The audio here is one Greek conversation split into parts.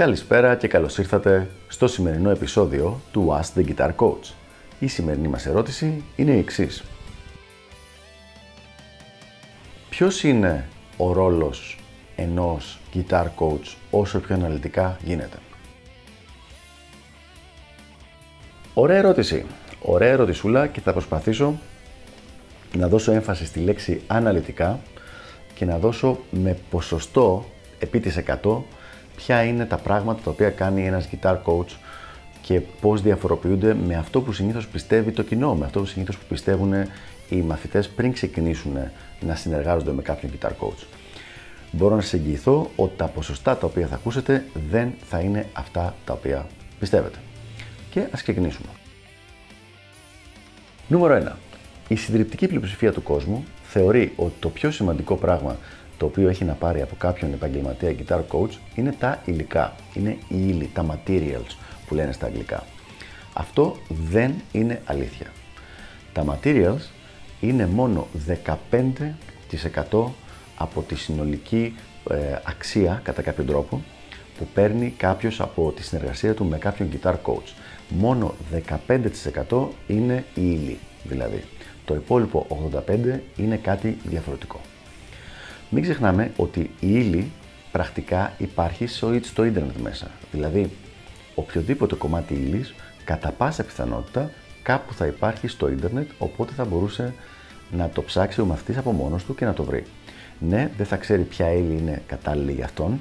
Καλησπέρα και καλώς ήρθατε στο σημερινό επεισόδιο του Ask the Guitar Coach. Η σημερινή μας ερώτηση είναι η εξής. Ποιος είναι ο ρόλος ενός guitar coach όσο πιο αναλυτικά γίνεται; Ωραία ερώτηση. Ωραία ερωτησούλα και θα προσπαθήσω να δώσω έμφαση στη λέξη αναλυτικά και να δώσω με ποσοστό επί της 100 ποια είναι τα πράγματα τα οποία κάνει ένας guitar coach και πώς διαφοροποιούνται με αυτό που συνήθως πιστεύει το κοινό, με αυτό που συνήθως που πιστεύουν οι μαθητές πριν ξεκινήσουν να συνεργάζονται με κάποιον guitar coach. Μπορώ να σας εγγυηθώ ότι τα ποσοστά τα οποία θα ακούσετε δεν θα είναι αυτά τα οποία πιστεύετε. Και ας ξεκινήσουμε. Νούμερο 1. Η συντριπτική πλειοψηφία του κόσμου θεωρεί ότι το πιο σημαντικό πράγμα το οποίο έχει να πάρει από κάποιον επαγγελματία guitar coach είναι τα υλικά, είναι οι ύλη, τα materials που λένε στα αγγλικά. Αυτό δεν είναι αλήθεια. Τα materials είναι μόνο 15% από τη συνολική ε, αξία κατά κάποιο τρόπο που παίρνει κάποιος από τη συνεργασία του με κάποιον guitar coach. Μόνο 15% είναι η ύλη δηλαδή. Το υπόλοιπο 85% είναι κάτι διαφορετικό. Μην ξεχνάμε ότι η ύλη πρακτικά υπάρχει στο ίντερνετ μέσα. Δηλαδή, οποιοδήποτε κομμάτι ύλης, κατά πάσα πιθανότητα, κάπου θα υπάρχει στο ίντερνετ, οπότε θα μπορούσε να το ψάξει ο μαθητής από μόνος του και να το βρει. Ναι, δεν θα ξέρει ποια ύλη είναι κατάλληλη για αυτόν,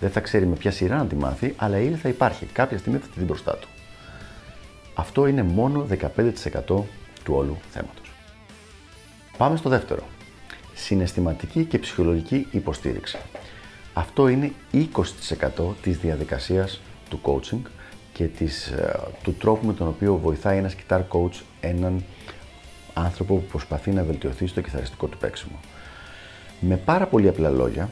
δεν θα ξέρει με ποια σειρά να τη μάθει, αλλά η ύλη θα υπάρχει. Κάποια στιγμή θα τη δει μπροστά του. Αυτό είναι μόνο 15% του όλου θέματος. Πάμε στο δεύτερο συναισθηματική και ψυχολογική υποστήριξη. Αυτό είναι 20% της διαδικασίας του coaching και της, ε, του τρόπου με τον οποίο βοηθάει ένας guitar coach έναν άνθρωπο που προσπαθεί να βελτιωθεί στο κιθαριστικό του παίξιμο. Με πάρα πολύ απλά λόγια,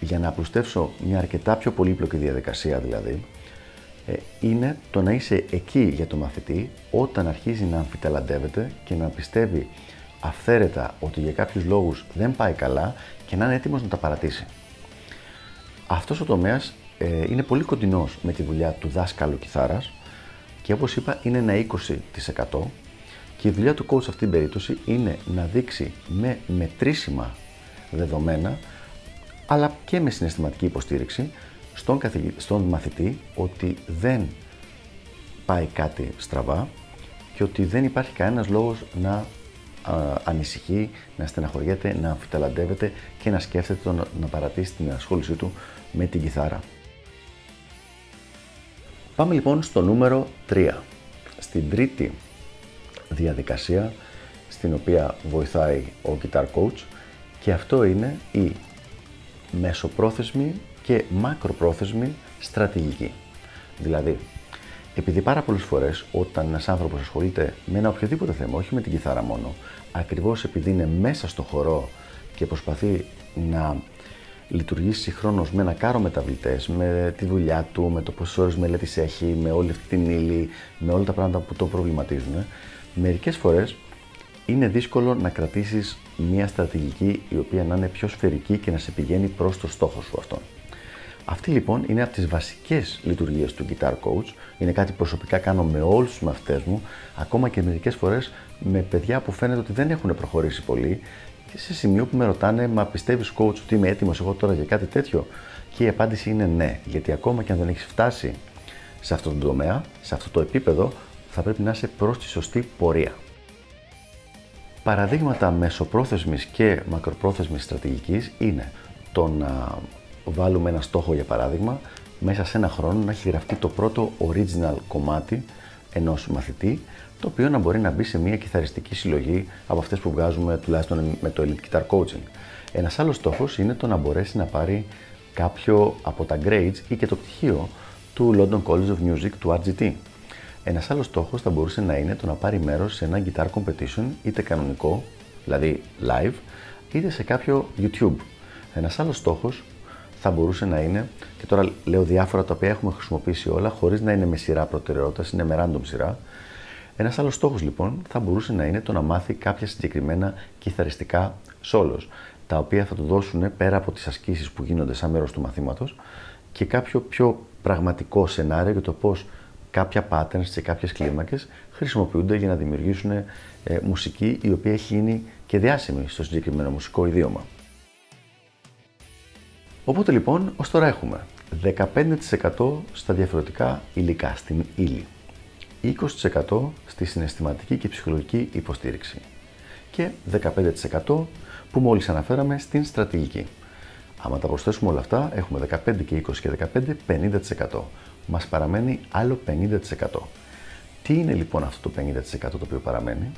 για να απλουστεύσω μια αρκετά πιο πολύπλοκη διαδικασία δηλαδή, ε, είναι το να είσαι εκεί για το μαθητή όταν αρχίζει να αμφιταλαντεύεται και να πιστεύει αυθαίρετα ότι για κάποιους λόγους δεν πάει καλά και να είναι έτοιμος να τα παρατήσει. Αυτός ο τομέας ε, είναι πολύ κοντινός με τη δουλειά του δάσκαλου κιθάρας και όπως είπα είναι ένα 20% και η δουλειά του coach σε αυτήν την περίπτωση είναι να δείξει με μετρήσιμα δεδομένα αλλά και με συναισθηματική υποστήριξη στον, στον μαθητή ότι δεν πάει κάτι στραβά και ότι δεν υπάρχει κανένας λόγος να ανησυχεί, να στεναχωριέται, να αμφιταλαντεύεται και να σκέφτεται το να παρατήσει την ασχόλησή του με την κιθάρα. Πάμε λοιπόν στο νούμερο 3. Στην τρίτη διαδικασία στην οποία βοηθάει ο guitar coach και αυτό είναι η μεσοπρόθεσμη και μακροπρόθεσμη στρατηγική. Δηλαδή, επειδή πάρα πολλές φορές όταν ένας άνθρωπος ασχολείται με ένα οποιοδήποτε θέμα, όχι με την κιθάρα μόνο, ακριβώς επειδή είναι μέσα στο χορό και προσπαθεί να λειτουργήσει συγχρόνω με ένα κάρο μεταβλητές, με τη δουλειά του, με το πόσες ώρες μελέτης έχει, με όλη αυτή την ύλη, με όλα τα πράγματα που το προβληματίζουν, μερικές φορές είναι δύσκολο να κρατήσεις μια στρατηγική η οποία να είναι πιο σφαιρική και να σε πηγαίνει προς το στόχο σου αυτόν. Αυτή λοιπόν είναι από τις βασικές λειτουργίες του Guitar Coach. Είναι κάτι που προσωπικά κάνω με όλους τους μαθητές μου, ακόμα και μερικές φορές με παιδιά που φαίνεται ότι δεν έχουν προχωρήσει πολύ και σε σημείο που με ρωτάνε, Μα πιστεύεις, coach, ότι είμαι έτοιμος εγώ τώρα για κάτι τέτοιο; Και η απάντηση είναι ναι, γιατί ακόμα και αν δεν έχεις φτάσει σε αυτό το τομέα, σε αυτό το επίπεδο, θα πρέπει να είσαι προς τη σωστή πορεία. Παραδείγματα μεσοπρόθεσμης και μακροπρόθεσμης στρατηγικής είναι το να βάλουμε ένα στόχο για παράδειγμα, μέσα σε ένα χρόνο να έχει γραφτεί το πρώτο original κομμάτι ενός μαθητή, το οποίο να μπορεί να μπει σε μια κιθαριστική συλλογή από αυτές που βγάζουμε τουλάχιστον με το Elite Guitar Coaching. Ένας άλλος στόχος είναι το να μπορέσει να πάρει κάποιο από τα grades ή και το πτυχίο του London College of Music του RGT. Ένας άλλος στόχος θα μπορούσε να είναι το να πάρει μέρος σε ένα guitar competition είτε κανονικό, δηλαδή live, είτε σε κάποιο YouTube. Ένας άλλος στόχος θα μπορούσε να είναι, και τώρα λέω διάφορα τα οποία έχουμε χρησιμοποιήσει όλα, χωρίς να είναι με σειρά προτεραιότητας, είναι με random σειρά. Ένας άλλος στόχος λοιπόν θα μπορούσε να είναι το να μάθει κάποια συγκεκριμένα κιθαριστικά solos, τα οποία θα του δώσουν πέρα από τις ασκήσεις που γίνονται σαν μέρος του μαθήματος και κάποιο πιο πραγματικό σενάριο για το πώς κάποια patterns σε κάποιες κλίμακες χρησιμοποιούνται για να δημιουργήσουν ε, μουσική η οποία έχει γίνει και διάσημη στο συγκεκριμένο μουσικό ιδίωμα. Οπότε λοιπόν, ως τώρα έχουμε 15% στα διαφορετικά υλικά, στην ύλη, 20% στη συναισθηματική και ψυχολογική υποστήριξη και 15% που μόλις αναφέραμε στην στρατηγική. Άμα τα προσθέσουμε όλα αυτά, έχουμε 15 και 20 και 15, 50%. Μας παραμένει άλλο 50%. Τι είναι λοιπόν αυτό το 50% το οποίο παραμένει;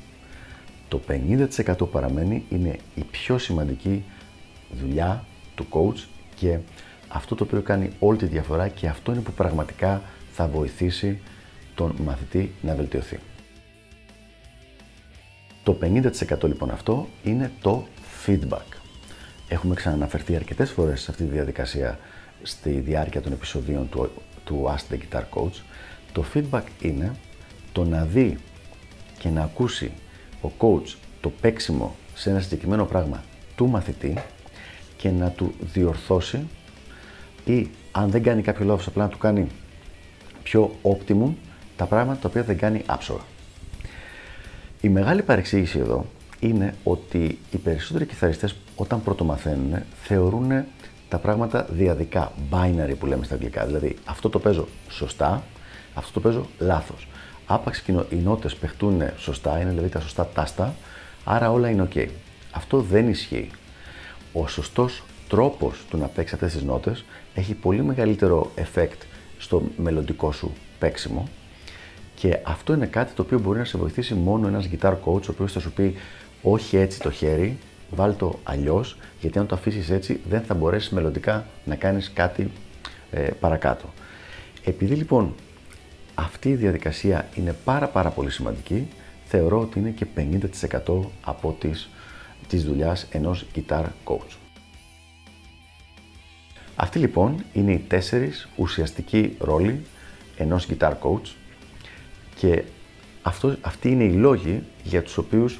Το 50% που παραμένει είναι η πιο σημαντική δουλειά του coach και αυτό το οποίο κάνει όλη τη διαφορά και αυτό είναι που πραγματικά θα βοηθήσει τον μαθητή να βελτιωθεί. Το 50% λοιπόν αυτό είναι το feedback. Έχουμε ξαναναφερθεί αρκετές φορές σε αυτή τη διαδικασία στη διάρκεια των επεισοδίων του, του Ask the Guitar Coach. Το feedback είναι το να δει και να ακούσει ο coach το παίξιμο σε ένα συγκεκριμένο πράγμα του μαθητή και να του διορθώσει ή αν δεν κάνει κάποιο λάθος απλά να του κάνει πιο optimum τα πράγματα τα οποία δεν κάνει άψογα. Η μεγάλη παρεξήγηση εδώ είναι ότι οι περισσότεροι κιθαριστές όταν πρωτομαθαίνουν θεωρούν τα πράγματα διαδικά, binary που λέμε στα αγγλικά. Δηλαδή αυτό το παίζω σωστά, αυτό το παίζω λάθος. Άπαξ και οι νότες παιχτούν σωστά, είναι δηλαδή τα σωστά τάστα, άρα όλα είναι ok. Αυτό δεν ισχύει. Ο σωστός τρόπος του να παίξεις αυτές τις νότες έχει πολύ μεγαλύτερο effect στο μελλοντικό σου παίξιμο και αυτό είναι κάτι το οποίο μπορεί να σε βοηθήσει μόνο ένας guitar coach ο οποίος θα σου πει όχι έτσι το χέρι, βάλ το αλλιώς, γιατί αν το αφήσεις έτσι δεν θα μπορέσεις μελλοντικά να κάνεις κάτι ε, παρακάτω. Επειδή λοιπόν αυτή η διαδικασία είναι πάρα πάρα πολύ σημαντική, θεωρώ ότι είναι και 50% από τις, της δουλειάς ενός guitar coach. Αυτή λοιπόν είναι οι τέσσερις ουσιαστικοί ρόλοι ενός guitar coach και αυτό, αυτοί είναι οι λόγοι για τους οποίους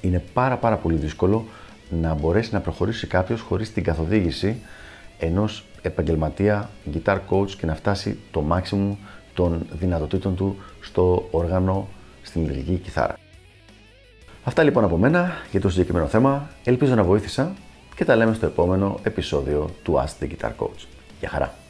είναι πάρα πάρα πολύ δύσκολο να μπορέσει να προχωρήσει κάποιος χωρίς την καθοδήγηση ενός επαγγελματία guitar coach και να φτάσει το maximum των δυνατοτήτων του στο όργανο στην ηλεκτρική κιθάρα. Αυτά λοιπόν από μένα για το συγκεκριμένο θέμα. Ελπίζω να βοήθησα και τα λέμε στο επόμενο επεισόδιο του Ask the Guitar Coach. Γεια χαρά!